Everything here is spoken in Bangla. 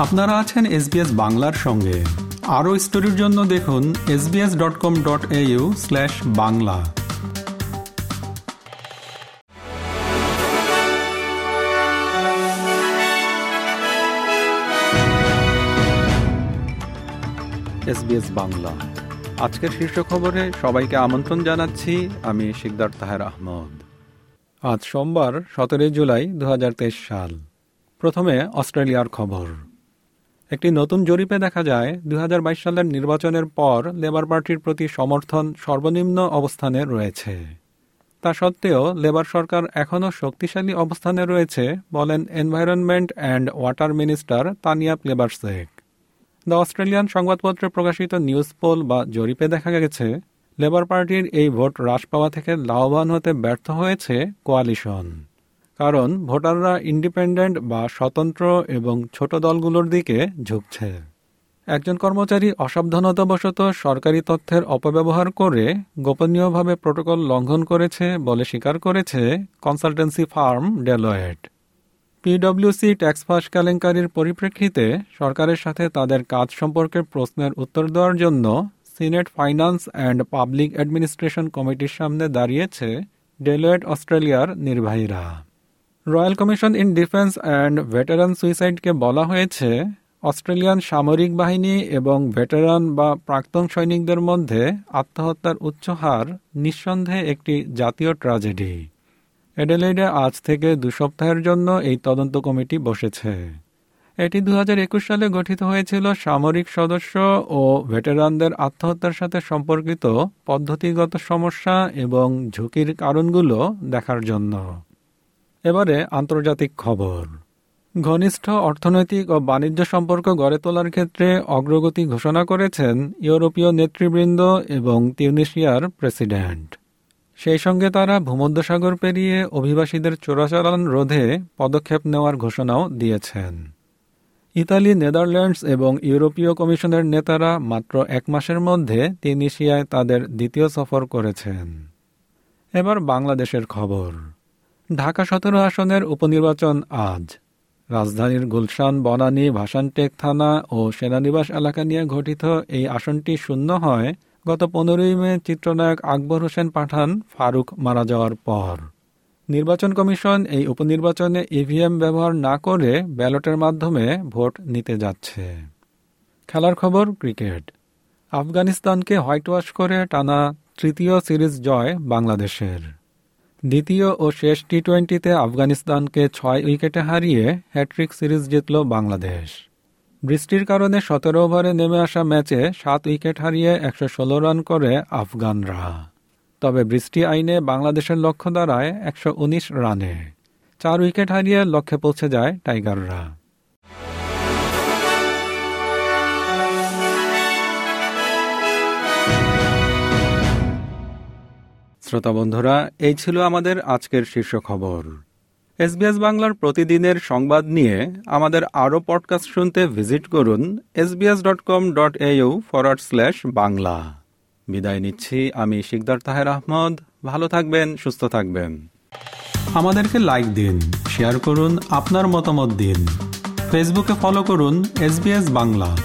আপনারা আছেন এসবিএস বাংলার সঙ্গে। আরও স্টোরির জন্য দেখুন SBS dot com dot au slash Bangla. SBS Bangla. আজকের শীর্ষ খবরে সবাইকে আমন্ত্রণ জানাচ্ছি, আমি শিকদার তাহের আহমদ। আজ সোমবার, সতেরোই জুলাই দু হাজার তেইশ সাল। প্রথমে অস্ট্রেলিয়ার খবর। একটি নতুন জরিপে দেখা যায় দুই হাজার বাইশ সালের নির্বাচনের পর লেবার পার্টির প্রতি সমর্থন সর্বনিম্ন অবস্থানে রয়েছে। তা সত্ত্বেও লেবার সরকার এখনও শক্তিশালী অবস্থানে রয়েছে, বলেন environment and water minister Tanya Plibersek. The Australian সংবাদপত্রে প্রকাশিত নিউজ পোল বা জরিপে দেখা গেছে, লেবার পার্টির এই ভোট হ্রাস পাওয়া থেকে লাভবান হতে ব্যর্থ হয়েছে কোয়ালিশন। কারণ ভোটাররা ইন্ডিপেন্ডেন্ট বা স্বতন্ত্র এবং ছোট দলগুলোর দিকে ঝুঁকছে। একজন কর্মচারী অসাবধানতাবশত সরকারি তথ্যের অপব্যবহার করে গোপনীয়ভাবে প্রোটোকল লঙ্ঘন করেছে বলে স্বীকার করেছে কনসালটেন্সি ফার্ম ডেলয়েট। পিডব্লিউসি ট্যাক্স ফাঁস কেলেঙ্কারির পরিপ্রেক্ষিতে সরকারের সাথে তাদের কাজ সম্পর্কে প্রশ্নের উত্তর দেওয়ার জন্য Senate finance and public administration কমিটির সামনে দাঁড়িয়েছে ডেলয়েট অস্ট্রেলিয়ার নির্বাহীরা। Royal commission in defence and veteran সুইসাইডকে বলা হয়েছে, অস্ট্রেলিয়ান সামরিক বাহিনী এবং ভেটারান বা প্রাক্তন সৈনিকদের মধ্যে আত্মহত্যার উচ্চ হার নিঃসন্দেহে একটি জাতীয় ট্রাজেডি। এডেলেডে আজ থেকে দু সপ্তাহের জন্য এই তদন্ত কমিটি বসেছে। এটি দু হাজার একুশ সালে গঠিত হয়েছিল। সামরিক সদস্য ও ভেটেরানদের আত্মহত্যার সাথে সম্পর্কিত পদ্ধতিগত সমস্যা এবং ঝুঁকির কারণগুলো দেখার জন্য। এবারে আন্তর্জাতিক খবর। ঘনিষ্ঠ অর্থনৈতিক ও বাণিজ্য সম্পর্ক গড়ে তোলার ক্ষেত্রে অগ্রগতি ঘোষণা করেছেন ইউরোপীয় নেতৃবৃন্দ এবং তিউনিশিয়ার প্রেসিডেন্ট। সেই সঙ্গে তারা ভূমধ্যসাগর পেরিয়ে অভিবাসীদের চোরাচালান রোধে পদক্ষেপ নেওয়ার ঘোষণাও দিয়েছেন। ইতালি, নেদারল্যান্ডস এবং ইউরোপীয় কমিশনের নেতারা মাত্র এক মাসের মধ্যে তিউনিশিয়ায় তাদের দ্বিতীয় সফর করেছেন। এবার বাংলাদেশের খবর। ঢাকা সতেরো আসনের উপনির্বাচন আজ। রাজধানীর গুলশান, বনানী, ভাসানটেক থানা ও সেনানিবাস এলাকা নিয়ে গঠিত এই আসনটি শূন্য হয় গত পনেরোই মে চিত্রনায়ক আকবর হোসেন পাঠান ফারুক মারা যাওয়ার পর। নির্বাচন কমিশন এই উপনির্বাচনে ইভিএম ব্যবহার না করে ব্যালটের মাধ্যমে ভোট নিতে যাচ্ছে। খেলার খবর, ক্রিকেট। আফগানিস্তানকে হোয়াইট ওয়াশ করে টানা তৃতীয় সিরিজ জয় বাংলাদেশের। দ্বিতীয় ও শেষ টি টোয়েন্টিতে আফগানিস্তানকে ছয় উইকেটে হারিয়ে হ্যাট্রিক সিরিজ জিতল বাংলাদেশ। বৃষ্টির কারণে সতেরো ওভারে নেমে আসা ম্যাচে সাত উইকেট হারিয়ে একশো ষোলো রান করে আফগানরা। তবে বৃষ্টি আইনে বাংলাদেশের লক্ষ্য দাঁড়ায় একশো উনিশ রানে। চার উইকেট হারিয়ে লক্ষ্যে পৌঁছে যায় টাইগাররা। শ্রোতা বন্ধুরা, এই ছিল আমাদের আজকের শীর্ষ খবর। এসবিএস বাংলার প্রতিদিনের সংবাদ নিয়ে আমাদের আরও পডকাস্ট শুনতে ভিজিট করুন SBS dot com dot forward slash Bangla. বিদায় নিচ্ছি, আমি শিকদার তাহের আহমদ। ভালো থাকবেন, সুস্থ থাকবেন। আমাদেরকে লাইক দিন শেয়ার করুন, আপনার মতামত দিন। ফেসবুকে ফলো করুন এস বাংলা।